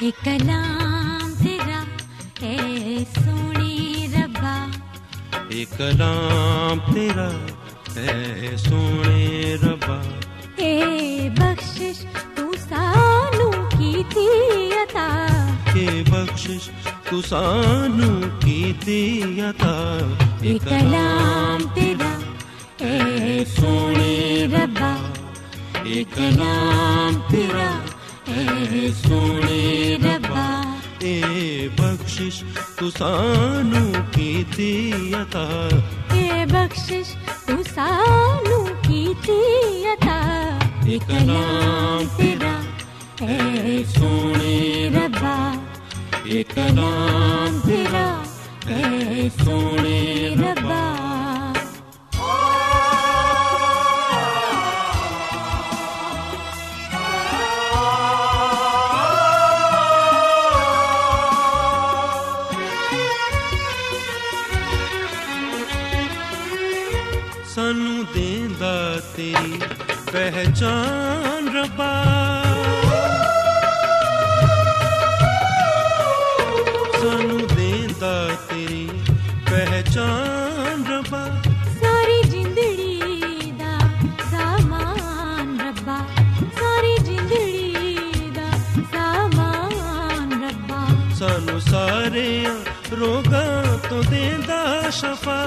کلام تیرا ہے سونی ربا۔ ایک کلام تیرا ہے سونے ربا۔ اے بخشش تو سانو کی تھی عطا۔ کہ بخشش تو سانو کی عطا۔ اے کلام تیرا ہے سونی ربا۔ اے کلام تیرا ہے سونے ربا اے بخشش تو سانو عطا اے بخشش تو سانو عطا اے کلام تیرا ہے سونے ربا۔ اے کلام تیرا ہے سونے ربا۔ سانو دیندا تیری پہچان ربا۔ سانو دیندا تیری پہچان ربا۔ ساری زندگی دا سامان ربا۔ ساری زندگی دا سامان ربا۔ سانو سارے روگاں تو دیندا شفا۔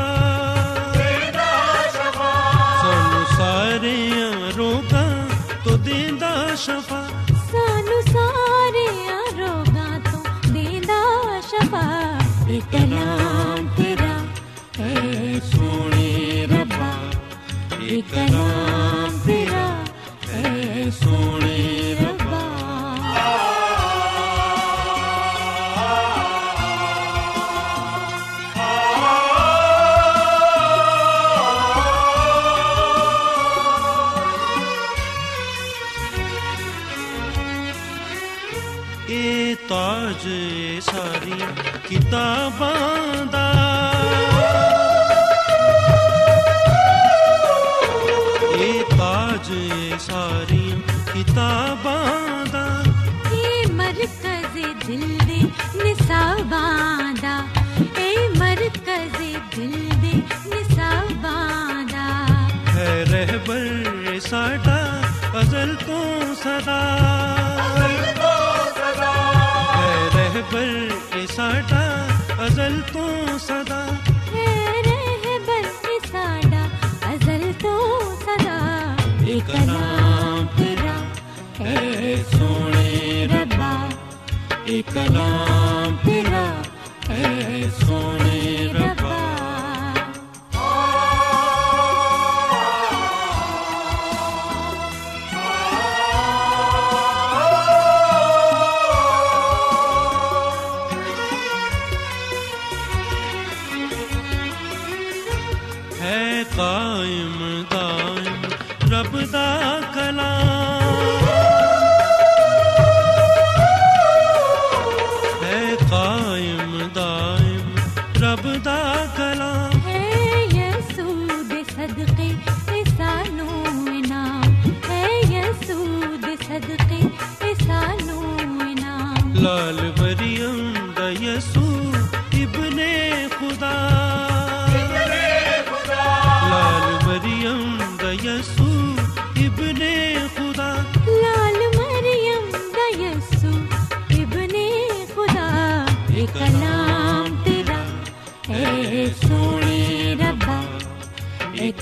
کلام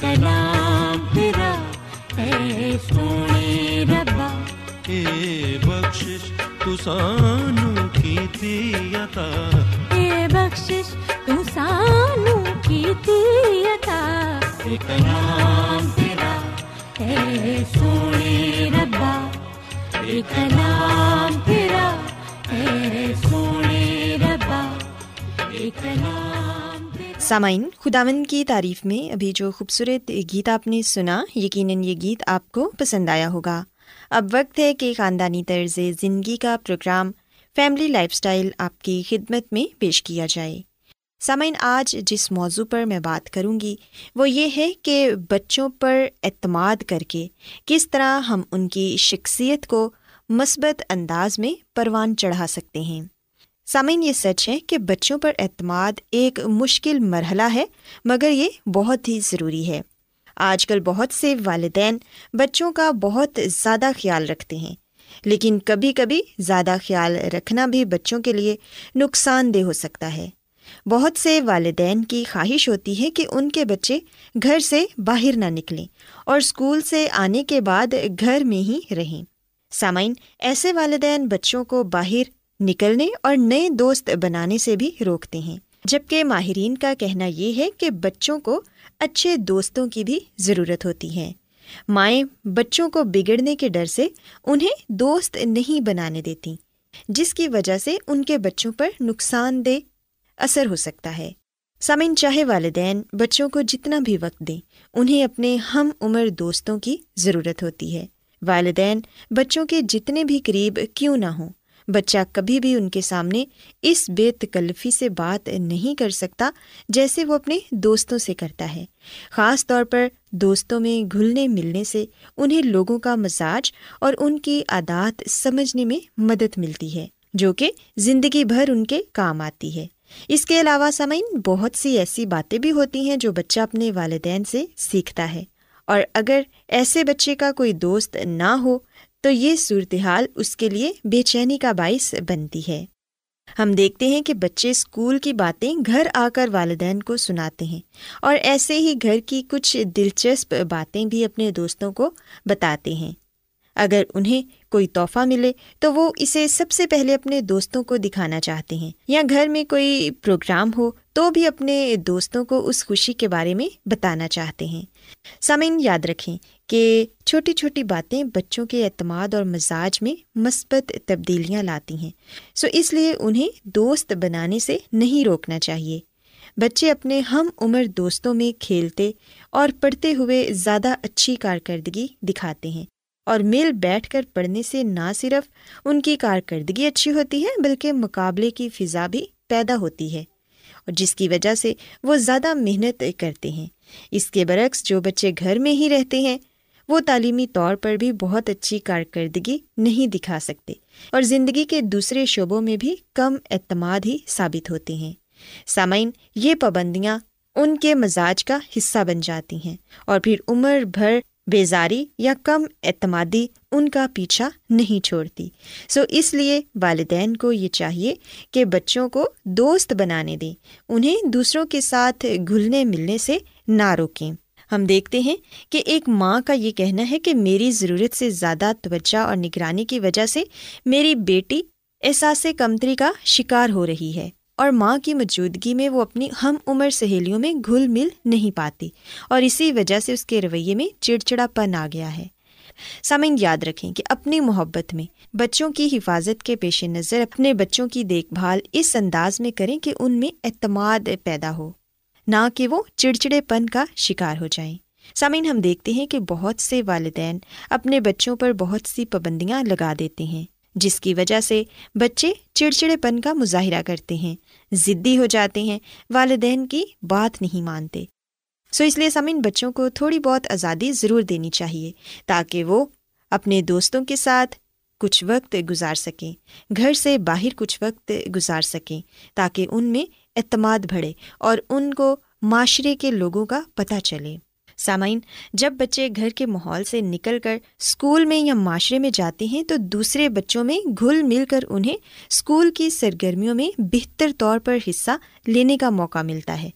کلام تیرا اے سونے ربا۔ اے بخشش تو سانو کیتی عطا اے بخشش تو سانو کیتی عطا اے کلام تیرا اے سونے ربا۔ اے کلام سامعین خداون کی تعریف میں ابھی جو خوبصورت گیت آپ نے سنا، یقیناً یہ گیت آپ کو پسند آیا ہوگا۔ اب وقت ہے کہ خاندانی طرز زندگی کا پروگرام، فیملی لائف سٹائل آپ کی خدمت میں پیش کیا جائے۔ سامعین، آج جس موضوع پر میں بات کروں گی، وہ یہ ہے کہ بچوں پر اعتماد کر کے کس طرح ہم ان کی شخصیت کو مثبت انداز میں پروان چڑھا سکتے ہیں۔ سامعین، یہ سچ ہے کہ بچوں پر اعتماد ایک مشکل مرحلہ ہے، مگر یہ بہت ہی ضروری ہے۔ آج کل بہت سے والدین بچوں کا بہت زیادہ خیال رکھتے ہیں، لیکن کبھی کبھی زیادہ خیال رکھنا بھی بچوں کے لیے نقصان دہ ہو سکتا ہے۔ بہت سے والدین کی خواہش ہوتی ہے کہ ان کے بچے گھر سے باہر نہ نکلیں اور اسکول سے آنے کے بعد گھر میں ہی رہیں۔ سامعین، ایسے والدین بچوں کو باہر نکلنے اور نئے دوست بنانے سے بھی روکتے ہیں۔ جبکہ ماہرین کا کہنا یہ ہے کہ بچوں کو اچھے دوستوں کی بھی ضرورت ہوتی ہے۔ مائیں بچوں کو بگڑنے کے ڈر سے انہیں دوست نہیں بنانے دیتی، جس کی وجہ سے ان کے بچوں پر نقصان دہ اثر ہو سکتا ہے۔ سامعین، چاہے والدین بچوں کو جتنا بھی وقت دیں، انہیں اپنے ہم عمر دوستوں کی ضرورت ہوتی ہے۔ والدین بچوں کے جتنے بھی قریب کیوں نہ ہوں بچہ کبھی بھی ان کے سامنے اس بے تکلفی سے بات نہیں کر سکتا جیسے وہ اپنے دوستوں سے کرتا ہے۔ خاص طور پر دوستوں میں گھلنے ملنے سے انہیں لوگوں کا مزاج اور ان کی عادات سمجھنے میں مدد ملتی ہے، جو کہ زندگی بھر ان کے کام آتی ہے۔ اس کے علاوہ سمعین بہت سی ایسی باتیں بھی ہوتی ہیں جو بچہ اپنے والدین سے سیکھتا ہے۔ اور اگر ایسے بچے کا کوئی دوست نہ ہو تو یہ صورتحال اس کے لیے بے چینی کا باعث بنتی ہے۔ ہم دیکھتے ہیں کہ بچے اسکول کی باتیں گھر آ کر والدین کو سناتے ہیں اور ایسے ہی گھر کی کچھ دلچسپ باتیں بھی اپنے دوستوں کو بتاتے ہیں۔ اگر انہیں کوئی تحفہ ملے تو وہ اسے سب سے پہلے اپنے دوستوں کو دکھانا چاہتے ہیں یا گھر میں کوئی پروگرام ہو تو بھی اپنے دوستوں کو اس خوشی کے بارے میں بتانا چاہتے ہیں۔ سامعین یاد رکھیں کہ چھوٹی چھوٹی باتیں بچوں کے اعتماد اور مزاج میں مثبت تبدیلیاں لاتی ہیں۔ سو اس لیے انہیں دوست بنانے سے نہیں روکنا چاہیے۔ بچے اپنے ہم عمر دوستوں میں کھیلتے اور پڑھتے ہوئے زیادہ اچھی کارکردگی دکھاتے ہیں۔ اور مل بیٹھ کر پڑھنے سے نہ صرف ان کی کارکردگی اچھی ہوتی ہے، بلکہ مقابلے کی فضا بھی پیدا ہوتی ہے۔ اور جس کی وجہ سے وہ زیادہ محنت کرتے ہیں۔ اس کے برعکس جو بچے گھر میں ہی رہتے ہیں وہ تعلیمی طور پر بھی بہت اچھی کارکردگی نہیں دکھا سکتے اور زندگی کے دوسرے شعبوں میں بھی کم اعتماد ہی ثابت ہوتے ہیں۔ سامعین، یہ پابندیاں ان کے مزاج کا حصہ بن جاتی ہیں اور پھر عمر بھر بیزاری یا کم اعتمادی ان کا پیچھا نہیں چھوڑتی۔ سو اس لیے والدین کو یہ چاہیے کہ بچوں کو دوست بنانے دیں، انہیں دوسروں کے ساتھ گھلنے ملنے سے نہ روکیں۔ ہم دیکھتے ہیں کہ ایک ماں کا یہ کہنا ہے کہ میری ضرورت سے زیادہ توجہ اور نگرانی کی وجہ سے میری بیٹی احساس کمتری کا شکار ہو رہی ہے اور ماں کی موجودگی میں وہ اپنی ہم عمر سہیلیوں میں گھل مل نہیں پاتی اور اسی وجہ سے اس کے رویے میں چڑچڑا پن آ گیا ہے۔ سامعین، یاد رکھیں کہ اپنی محبت میں بچوں کی حفاظت کے پیش نظر اپنے بچوں کی دیکھ بھال اس انداز میں کریں کہ ان میں اعتماد پیدا ہو۔ نہ کہ وہ چڑچڑے پن کا شکار ہو جائیں۔ سامعین، ہم دیکھتے ہیں کہ بہت سے والدین اپنے بچوں پر بہت سی پابندیاں لگا دیتے ہیں، جس کی وجہ سے بچے چڑچڑے پن کا مظاہرہ کرتے ہیں، ضدی ہو جاتے ہیں، والدین کی بات نہیں مانتے۔ سو اس لیے سامعین، بچوں کو تھوڑی بہت آزادی ضرور دینی چاہیے، تاکہ وہ اپنے دوستوں کے ساتھ کچھ وقت گزار سکیں، گھر سے باہر کچھ وقت گزار سکیں، تاکہ ان میں اعتماد بڑھے اور ان کو معاشرے کے لوگوں کا پتہ چلے۔ سامعین، جب بچے گھر کے ماحول سے نکل کر اسکول میں یا معاشرے میں جاتے ہیں تو دوسرے بچوں میں گھل مل کر انہیں اسکول کی سرگرمیوں میں بہتر طور پر حصہ لینے کا موقع ملتا ہے۔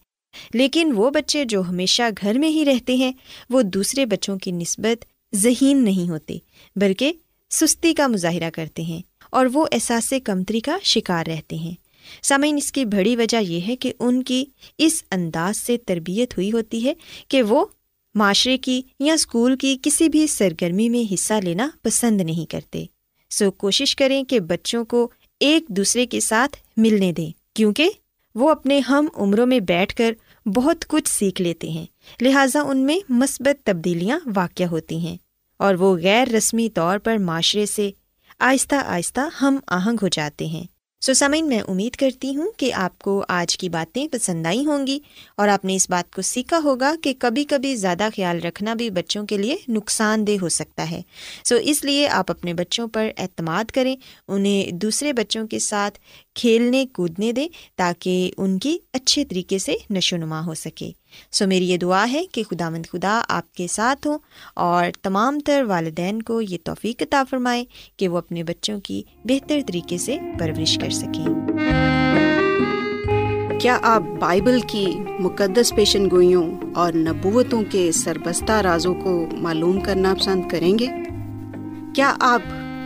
لیکن وہ بچے جو ہمیشہ گھر میں ہی رہتے ہیں، وہ دوسرے بچوں کی نسبت ذہین نہیں ہوتے، بلکہ سستی کا مظاہرہ کرتے ہیں اور وہ احساس کمتری کا شکار رہتے ہیں۔ سامعین، اس کی بڑی وجہ یہ ہے کہ ان کی اس انداز سے تربیت ہوئی ہوتی ہے کہ وہ معاشرے کی یا اسکول کی کسی بھی سرگرمی میں حصہ لینا پسند نہیں کرتے۔ سو کوشش کریں کہ بچوں کو ایک دوسرے کے ساتھ ملنے دیں، کیونکہ وہ اپنے ہم عمروں میں بیٹھ کر بہت کچھ سیکھ لیتے ہیں۔ لہٰذا ان میں مثبت تبدیلیاں واقع ہوتی ہیں۔ اور وہ غیر رسمی طور پر معاشرے سے آہستہ آہستہ ہم آہنگ ہو جاتے ہیں۔ سو سمعین میں امید کرتی ہوں کہ آپ کو آج کی باتیں پسند آئی ہوں گی اور آپ نے اس بات کو سیکھا ہوگا کہ کبھی کبھی زیادہ خیال رکھنا بھی بچوں کے لیے نقصان دہ ہو سکتا ہے۔ سو اس لیے آپ اپنے بچوں پر اعتماد کریں، انہیں دوسرے بچوں کے ساتھ کھیلنے کودنے دیں تاکہ ان کی اچھے طریقے سے نشو نما ہو سکے۔ سو میری یہ دعا ہے کہ خدا مند خدا آپ کے ساتھ ہوں اور تمام تر والدین کو یہ توفیق عطا فرمائے کہ وہ اپنے بچوں کی بہتر طریقے سے پرورش کر سکیں۔ کیا آپ بائبل کی مقدس پیشن گوئیوں اور نبوتوں کے سربستہ رازوں کو معلوم کرنا پسند کریں گے؟ کیا آپ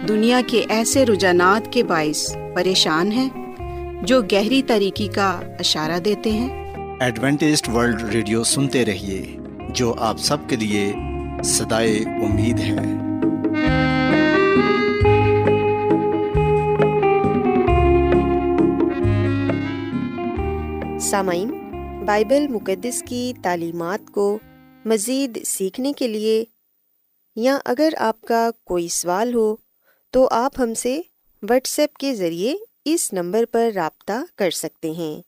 دنیا کے ایسے رجحانات کے باعث پریشان ہیں جو گہری طریقے کا اشارہ دیتے ہیں؟ ایڈوینٹسڈ ورلڈ ریڈیو سنتے رہیے، جو آپ سب کے لیے صدائے امید ہے۔ سامعین، بائبل مقدس کی تعلیمات کو مزید سیکھنے کے لیے، یا اگر آپ کا کوئی سوال ہو، تو آپ ہم سے واٹس ایپ کے ذریعے اس نمبر پر رابطہ کر سکتے ہیں۔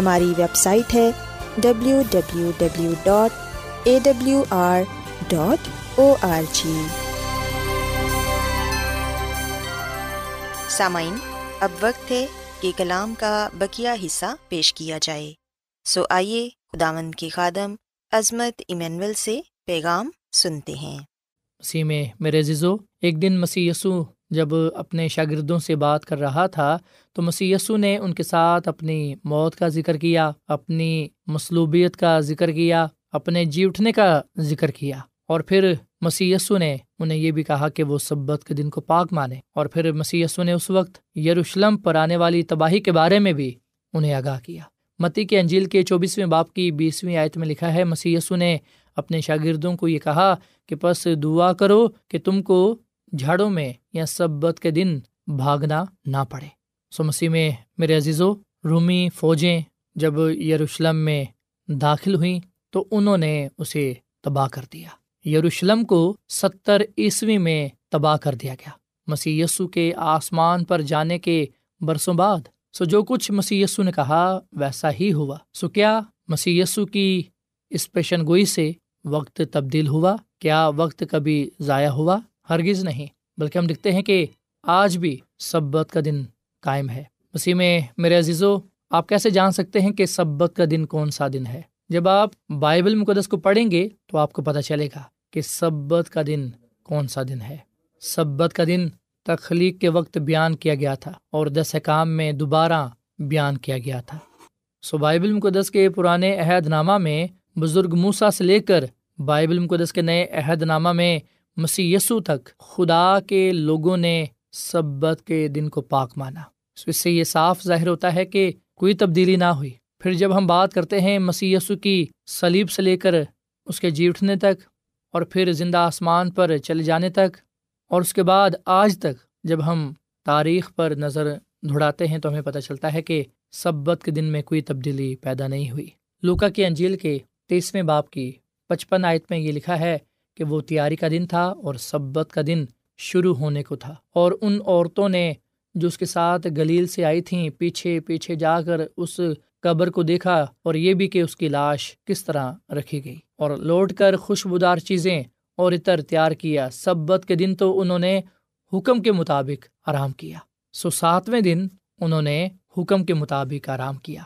ہماری ویب سائٹ ہے W W W dot A W R dot O R G سامعین، اب وقت ہے کہ کلام کا بکیا حصہ پیش کیا جائے۔ سو آئیے خداوند کی خادم عظمت ایمینول سے پیغام سنتے ہیں۔ مسیح میں میرے زیزو ایک دن مسیح یسو جب اپنے شاگردوں سے بات کر رہا تھا، تو مسی نے ان کے ساتھ اپنی موت کا ذکر کیا، اپنی مصلوبیت کا ذکر کیا، اپنے جی اٹھنے کا ذکر کیا۔ اور پھر مسی نے انہیں یہ بھی کہا کہ وہ سبت کے دن کو پاک مانے۔ اور پھر مسی نے اس وقت یروشلم پر آنے والی تباہی کے بارے میں بھی انہیں آگاہ کیا۔ متی کے انجیل کے چوبیسویں باپ کی بیسویں آیت میں لکھا ہے مسی نے اپنے شاگردوں کو یہ کہا کہ پس دعا کرو کہ تم کو جھاڑوں میں یا سبت کے دن بھاگنا نہ پڑے۔ سو مسیح میں میرے عزیزو، رومی فوجیں جب یروشلم میں داخل ہوئیں تو انہوں نے اسے تباہ کر دیا۔ یروشلم کو ستر عیسوی میں تباہ کر دیا گیا۔ مسی یسو کے آسمان پر جانے کے برسوں بعد، سو جو کچھ مسی یسو نے کہا ویسا ہی ہوا۔ سو کیا مسی یسو کی اس پیشن گوئی سے وقت تبدیل ہوا؟ کیا وقت کبھی ضائع ہوا؟ ہرگز نہیں، بلکہ ہم دیکھتے ہیں کہ آج بھی سبت کا دن قائم ہے۔ اسی میں، میرے عزیزو، آپ کیسے جان سکتے ہیں کہ سبت کا دن کون سا دن ہے؟ جب آپ بائبل مقدس کو پڑھیں گے تو آپ کو پتہ چلے گا کہ سبت کا دن کون سا دن ہے۔ سبت کا دن تخلیق کے وقت بیان کیا گیا تھا اور دس کام میں دوبارہ بیان کیا گیا تھا۔ سو بائبل مقدس کے پرانے عہد نامہ میں بزرگ موسا سے لے کر بائبل مقدس کے نئے عہد نامہ میں مسی یسو تک خدا کے لوگوں نے سبت کے دن کو پاک مانا۔ اس سے یہ صاف ظاہر ہوتا ہے کہ کوئی تبدیلی نہ ہوئی۔ پھر جب ہم بات کرتے ہیں مسی یسو کی سلیب سے لے کر اس کے جی اٹھنے تک اور پھر زندہ آسمان پر چلے جانے تک اور اس کے بعد آج تک جب ہم تاریخ پر نظر دھڑاتے ہیں تو ہمیں پتہ چلتا ہے کہ سبت کے دن میں کوئی تبدیلی پیدا نہیں ہوئی۔ لوکا کی انجیل کے تیسویں باپ کی پچپن آیت میں یہ لکھا ہے کہ وہ تیاری کا دن تھا اور سبت کا دن شروع ہونے کو تھا۔ اور ان عورتوں نے جو اس کے ساتھ گلیل سے آئی تھیں، پیچھے پیچھے جا کر اس قبر کو دیکھا اور یہ بھی کہ اس کی لاش کس طرح رکھی گئی۔ اور لوٹ کر خوشبودار چیزیں اور عطر تیار کیا۔ سبت کے دن تو انہوں نے حکم کے مطابق آرام کیا۔ سو ساتویں دن انہوں نے حکم کے مطابق آرام کیا۔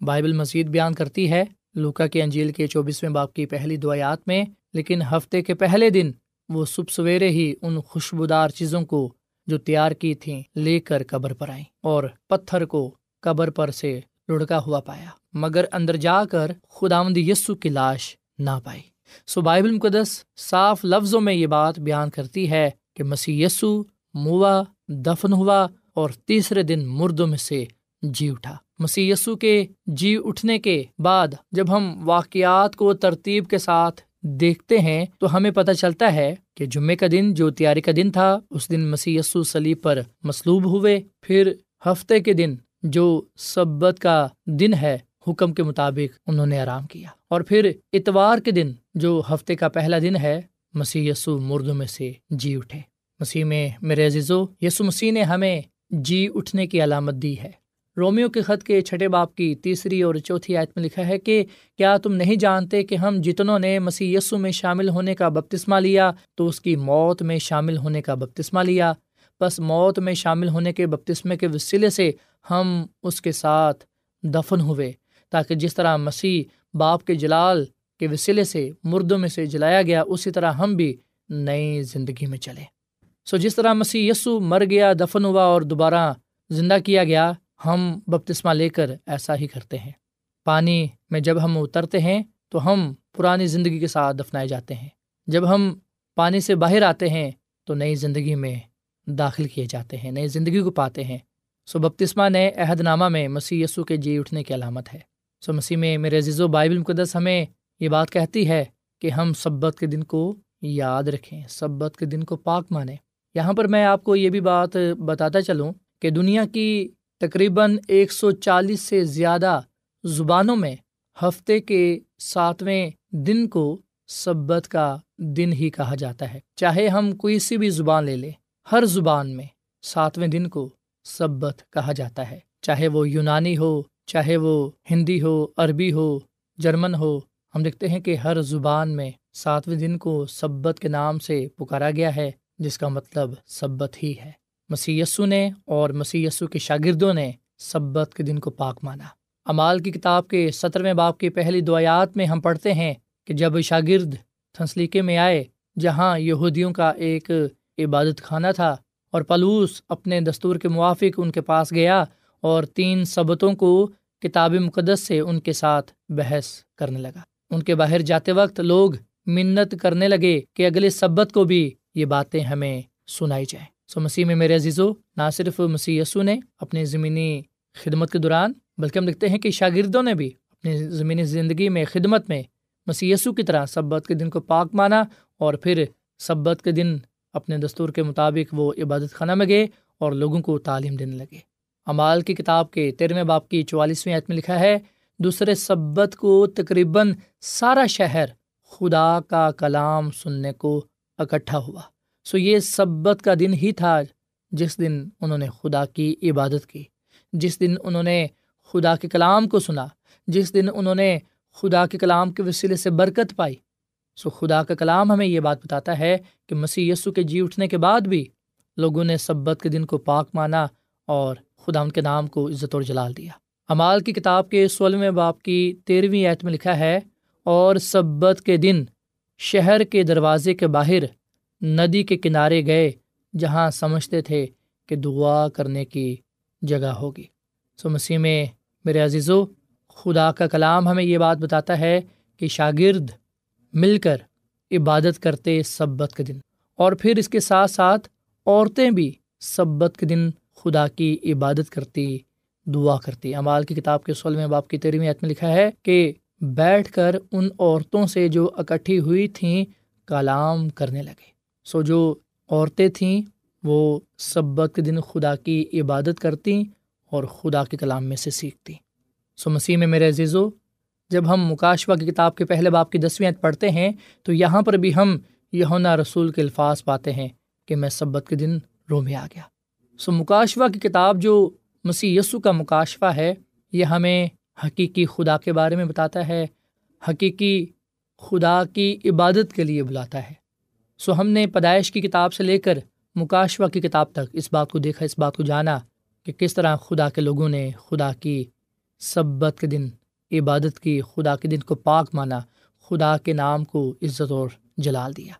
بائبل مزید بیان کرتی ہے لوکا کے انجیل کے چوبیسویں باپ کی پہلی دعایات میں لیکن ہفتے کے پہلے دن وہ صبح سویرے ہی ان خوشبودار چیزوں کو جو تیار کی تھیں لے کر قبر پر آئیں اور پتھر کو قبر پر سے لڑکا ہوا پایا، مگر اندر جا کر خدا یسو کی لاش نہ پائی۔ سو بائبل مقدس صاف لفظوں میں یہ بات بیان کرتی ہے کہ مسیح یسو موا دفن ہوا اور تیسرے دن مردوں میں سے جی اٹھا۔ مسی یسو کے جی اٹھنے کے بعد جب ہم واقعات کو ترتیب کے ساتھ دیکھتے ہیں تو ہمیں پتہ چلتا ہے کہ جمعے کا دن جو تیاری کا دن تھا، اس دن مسی یسو سلیب پر مصلوب ہوئے۔ پھر ہفتے کے دن جو سبت کا دن ہے، حکم کے مطابق انہوں نے آرام کیا۔ اور پھر اتوار کے دن جو ہفتے کا پہلا دن ہے، مسیح یسو مردوں میں سے جی اٹھے۔ مسیح میں، میرے عزیزو، یسو مسیح نے ہمیں جی اٹھنے کی علامت دی ہے۔ رومیو کے خط کے چھٹے باپ کی تیسری اور چوتھی آیت میں لکھا ہے کہ کیا تم نہیں جانتے کہ ہم جتنوں نے مسیح یسو میں شامل ہونے کا بپتسمہ لیا، تو اس کی موت میں شامل ہونے کا بپتسمہ لیا؟ بس موت میں شامل ہونے کے بپتسمے کے وسیلے سے ہم اس کے ساتھ دفن ہوئے، تاکہ جس طرح مسیح باپ کے جلال کے وسیلے سے مردوں میں سے جلایا گیا، اسی طرح ہم بھی نئی زندگی میں چلے۔ سو جس طرح مسیح یسو مر گیا، دفن ہوا اور دوبارہ زندہ کیا گیا ہم بپتسمہ لے کر ایسا ہی کرتے ہیں۔ پانی میں جب ہم اترتے ہیں تو ہم پرانی زندگی کے ساتھ دفنائے جاتے ہیں۔ جب ہم پانی سے باہر آتے ہیں تو نئی زندگی میں داخل کیے جاتے ہیں، نئی زندگی کو پاتے ہیں۔ سو بپتسمہ نئے عہد نامہ میں مسیح یسو کے جی اٹھنے کی علامت ہے۔ سو مسیح میں میرے عزیز و بائبل مقدس ہمیں یہ بات کہتی ہے کہ ہم سبت کے دن کو یاد رکھیں، سبت کے دن کو پاک مانیں۔ یہاں پر میں آپ کو یہ بھی بات بتاتا چلوں کہ دنیا کی تقریباً ایک سو چالیس سے زیادہ زبانوں میں ہفتے کے ساتویں دن کو سبت کا دن ہی کہا جاتا ہے۔ چاہے ہم کوئی سی بھی زبان لے لیں، ہر زبان میں ساتویں دن کو سبت کہا جاتا ہے۔ چاہے وہ یونانی ہو، چاہے وہ ہندی ہو، عربی ہو، جرمن ہو، ہم دیکھتے ہیں کہ ہر زبان میں ساتویں دن کو سبت کے نام سے پکارا گیا ہے، جس کا مطلب سبت ہی ہے۔ مسی نے اور مسی کے شاگردوں نے سبت کے دن کو پاک مانا۔ امال کی کتاب کے سترویں باپ کی پہلی دعایات میں ہم پڑھتے ہیں کہ جب شاگرد تھنسلیقے میں آئے، جہاں یہودیوں کا ایک عبادت خانہ تھا اور پلوس اپنے دستور کے موافق ان کے پاس گیا اور تین سبتوں کو کتاب مقدس سے ان کے ساتھ بحث کرنے لگا۔ ان کے باہر جاتے وقت لوگ منت کرنے لگے کہ اگلے سبت کو بھی یہ باتیں ہمیں سنائی جائیں۔ سو مسیح میں میرے عزیزو، نہ صرف مسیح یسو نے اپنی زمینی خدمت کے دوران، بلکہ ہم دیکھتے ہیں کہ شاگردوں نے بھی اپنی زمینی زندگی میں، خدمت میں مسی یسو کی طرح سبت کے دن کو پاک مانا اور پھر سبت کے دن اپنے دستور کے مطابق وہ عبادت خانہ میں گئے اور لوگوں کو تعلیم دینے لگے۔ امال کی کتاب کے تیرہویں باپ کی چوالیسویں عید میں لکھا ہے، دوسرے سبت کو تقریباً سارا شہر خدا کا کلام سننے کو اکٹھا ہوا۔ سو یہ سبت کا دن ہی تھا جس دن انہوں نے خدا کی عبادت کی، جس دن انہوں نے خدا کے کلام کو سنا، جس دن انہوں نے خدا کے کلام کے وسیلے سے برکت پائی۔ سو خدا کا کلام ہمیں یہ بات بتاتا ہے کہ مسیح یسو کے جی اٹھنے کے بعد بھی لوگوں نے سبت کے دن کو پاک مانا اور خدا ان کے نام کو عزت اور جلال دیا۔ امال کی کتاب کے سولہویں باپ کی تیرہویں ایت میں لکھا ہے، اور سبت کے دن شہر کے دروازے کے باہر ندی کے کنارے گئے جہاں سمجھتے تھے کہ دعا کرنے کی جگہ ہوگی۔ سو مسیح میں میرے عزیز و خدا کا کلام ہمیں یہ بات بتاتا ہے کہ شاگرد مل کر عبادت کرتے سبت کے دن، اور پھر اس کے ساتھ ساتھ عورتیں بھی سبت کے دن خدا کی عبادت کرتی، دعا کرتی۔ امال کی کتاب کے سولہویں باپ کی تیرہویں عت میں لکھا ہے کہ بیٹھ کر ان عورتوں سے جو اکٹھی ہوئی تھیں کلام کرنے لگے۔ سو جو عورتیں تھیں وہ سبت کے دن خدا کی عبادت کرتیں اور خدا کے کلام میں سے سیکھتی سو مسیح میں میرے عزیزو، جب ہم مکاشوہ کی کتاب کے پہلے باپ کی دسویں پڑھتے ہیں، تو یہاں پر بھی ہم یہونا رسول کے الفاظ پاتے ہیں کہ میں سبت کے دن رو میں آ گیا۔ سو مکاشوہ کی کتاب جو مسیح یسو کا مکاشوہ ہے، یہ ہمیں حقیقی خدا کے بارے میں بتاتا ہے، حقیقی خدا کی عبادت کے لیے بلاتا ہے۔ سو ہم نے پیدائش کی کتاب سے لے کر مکاشوہ کی کتاب تک اس بات کو دیکھا، اس بات کو جانا کہ کس طرح خدا کے لوگوں نے خدا کی سبت کے دن، عبادت کی خدا کے دن کو پاک مانا، خدا کے نام کو عزت اور جلال دیا۔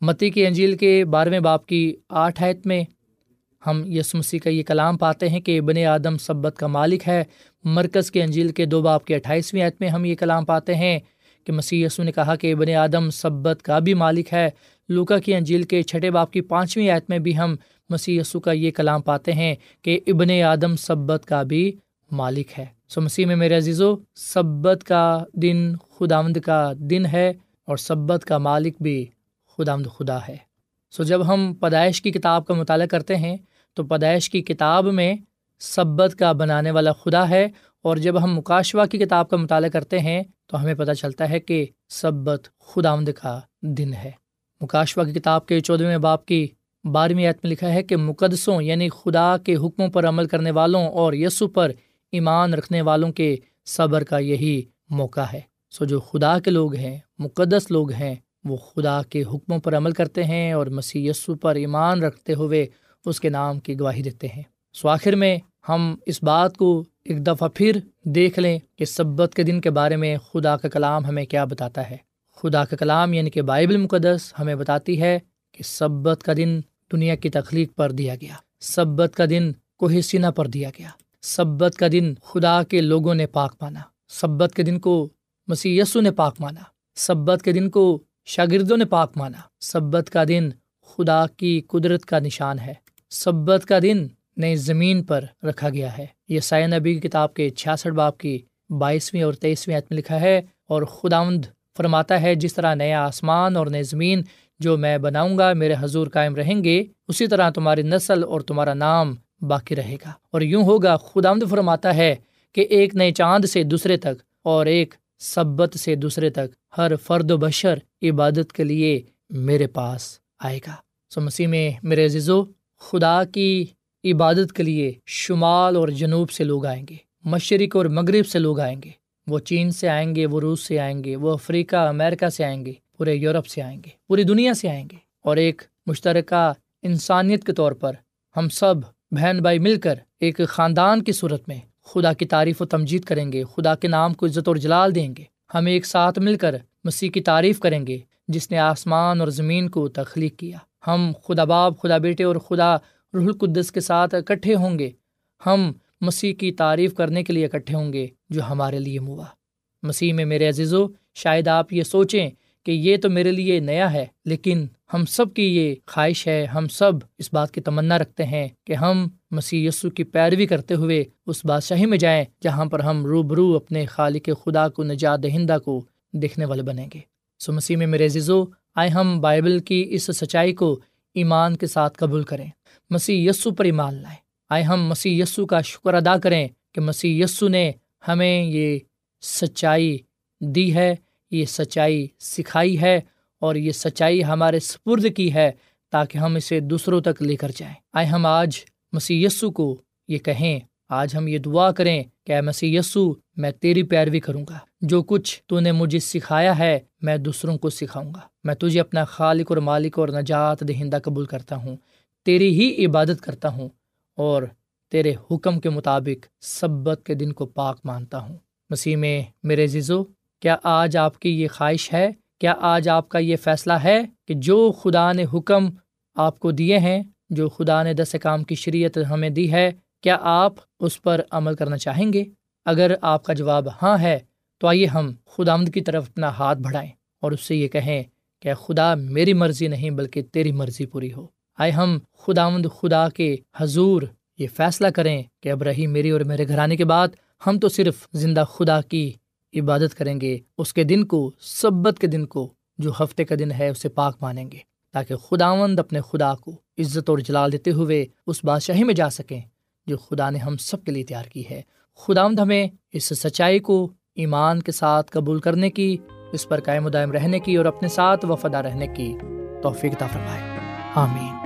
متی کی انجیل کے بارہویں باپ کی آٹھ آیت میں ہم یس مسیح کا یہ کلام پاتے ہیں کہ بن آدم سبت کا مالک ہے۔ مرکز کے انجیل کے دو باپ کے اٹھائیسویں آیت میں ہم یہ کلام پاتے ہیں کہ مسیح یسو نے کہا کہ ابن آدم سبت کا بھی مالک ہے لوکا کی انجیل کے چھٹے باپ کی پانچویں آیت میں بھی ہم مسیح یسو کا یہ کلام پاتے ہیں کہ ابن آدم سبت کا بھی مالک ہے۔ سو مسیح میں میرے عزیز و سبت کا دن خدا آمد کا دن ہے اور سبت کا مالک بھی خدا آمد خدا ہے۔ سو جب ہم پیدائش کی کتاب کا مطالعہ کرتے ہیں تو پیدائش کی کتاب میں سبت کا بنانے والا خدا ہے اور جب ہم مکاشوہ کی کتاب کا مطالعہ کرتے ہیں تو ہمیں پتہ چلتا ہے کہ سبت خدآمد کا دن ہے۔ مکاشوہ کی کتاب کے چودھویں باپ کی بارہویں عت میں لکھا ہے کہ مقدسوں یعنی خدا کے حکموں پر عمل کرنے والوں اور یسو پر ایمان رکھنے والوں کے صبر کا یہی موقع ہے۔ سو جو خدا کے لوگ ہیں، مقدس لوگ ہیں، وہ خدا کے حکموں پر عمل کرتے ہیں اور مسی یسو پر ایمان رکھتے ہوئے اس کے نام کی گواہی دیتے ہیں۔ سو آخر میں ہم اس بات کو ایک دفعہ پھر دیکھ لیں کہ سبت کے دن کے بارے میں خدا کا کلام ہمیں کیا بتاتا ہے۔ خدا کا کلام یعنی کہ بائبل مقدس ہمیں بتاتی ہے کہ سبت کا دن دنیا کی تخلیق پر دیا گیا۔ سبت کا دن کوہ سینا پر دیا گیا۔ سبت کا دن خدا کے لوگوں نے پاک مانا۔ سبت کے دن کو مسی یسو نے پاک مانا۔ سبت کے دن کو شاگردوں نے پاک مانا۔ سبت کا دن خدا کی قدرت کا نشان ہے۔ سبت کا دن نئی زمین پر رکھا گیا ہے۔ یہ سائن نبی کی کتاب کے چھیاسٹھ باپ کی بائیسویں اور تیئیسویں عت میں لکھا ہے اور خداوند فرماتا ہے، جس طرح نیا آسمان اور نئی زمین جو میں بناؤں گا، میرے حضور قائم رہیں گے، اسی طرح تمہاری نسل اور تمہارا نام باقی رہے گا۔ اور یوں ہوگا خدا فرماتا ہے کہ ایک نئے چاند سے دوسرے تک اور ایک سبت سے دوسرے تک ہر فرد و بشر عبادت کے لیے میرے پاس آئے گا۔ سو مسیح میں، میرے عزیزو، خدا کی عبادت کے لیے شمال اور جنوب سے لوگ آئیں گے، مشرق اور مغرب سے لوگ آئیں گے۔ وہ چین سے آئیں گے، وہ روس سے آئیں گے، وہ افریقہ امیرکا سے آئیں گے، پورے یورپ سے آئیں گے، پوری دنیا سے آئیں گے۔ اور ایک مشترکہ انسانیت کے طور پر ہم سب بہن بھائی مل کر ایک خاندان کی صورت میں خدا کی تعریف و تمجید کریں گے، خدا کے نام کو عزت اور جلال دیں گے۔ ہم ایک ساتھ مل کر مسیح کی تعریف کریں گے، جس نے آسمان اور زمین کو تخلیق کیا۔ ہم خدا باپ، خدا بیٹے اور خدا رح القدس کے ساتھ اکٹھے ہوں گے۔ ہم مسیح کی تعریف کرنے کے لیے اکٹھے ہوں گے جو ہمارے لیے ہوا مسیح میں میرے عزیز و شاید آپ یہ سوچیں کہ یہ تو میرے لیے نیا ہے، لیکن ہم سب کی یہ خواہش ہے، ہم سب اس بات کی تمنا رکھتے ہیں کہ ہم مسیح یسو کی پیروی کرتے ہوئے اس بادشاہی میں جائیں جہاں پر ہم روبرو اپنے خالق خدا کو، نجات دہندہ کو دیکھنے والے بنیں گے۔ سو مسیح میں میرے عزیزو، آئے ہم بائبل کی اس سچائی کو ایمان کے ساتھ قبول کریں۔ مسیح یسو پر ایمان لائیں۔ آئے ہم مسیح یسو کا شکر ادا کریں کہ مسیح یسو نے ہمیں یہ سچائی دی ہے، یہ سچائی سکھائی ہے اور یہ سچائی ہمارے سپرد کی ہے تاکہ ہم اسے دوسروں تک لے کر جائیں۔ آئے ہم آج مسی کو یہ کہیں، آج ہم یہ دعا کریں کہ اے مسیح یسو میں تیری پیروی کروں گا۔ جو کچھ تو نے مجھے سکھایا ہے، میں دوسروں کو سکھاؤں گا۔ میں تجھے اپنا خالق اور مالک اور نجات دہندہ قبول کرتا ہوں، تیری ہی عبادت کرتا ہوں۔ اور تیرے حکم کے مطابق سبت کے دن کو پاک مانتا ہوں۔ مسیح میں، میرے زیزو کیا آج آپ کی یہ خواہش ہے؟ کیا آج آپ کا یہ فیصلہ ہے کہ جو خدا نے حکم آپ کو دیے ہیں، جو خدا نے دس کام کی شریعت ہمیں دی ہے، کیا آپ اس پر عمل کرنا چاہیں گے؟ اگر آپ کا جواب ہاں ہے، تو آئیے ہم خدا آمد کی طرف اپنا ہاتھ بڑھائیں اور اس سے یہ کہیں کہ خدا میری مرضی نہیں بلکہ تیری مرضی پوری ہو۔ آئے ہم خدا خدا کے حضور یہ فیصلہ کریں کہ اب رہی میری اور میرے گھرانے کے بعد ہم تو صرف زندہ خدا کی عبادت کریں گے، اس کے دن کو، سبت کے دن کو، جو ہفتے کا دن ہے، اسے پاک مانیں گے، تاکہ خداوند اپنے خدا کو عزت اور جلال دیتے ہوئے اس بادشاہی میں جا سکیں جو خدا نے ہم سب کے لیے تیار کی ہے۔ خداوند ہمیں اس سچائی کو ایمان کے ساتھ قبول کرنے کی، اس پر قائم و دائم رہنے کی اور اپنے ساتھ وفادہ رہنے کی توفیق فرمائے۔ آمین۔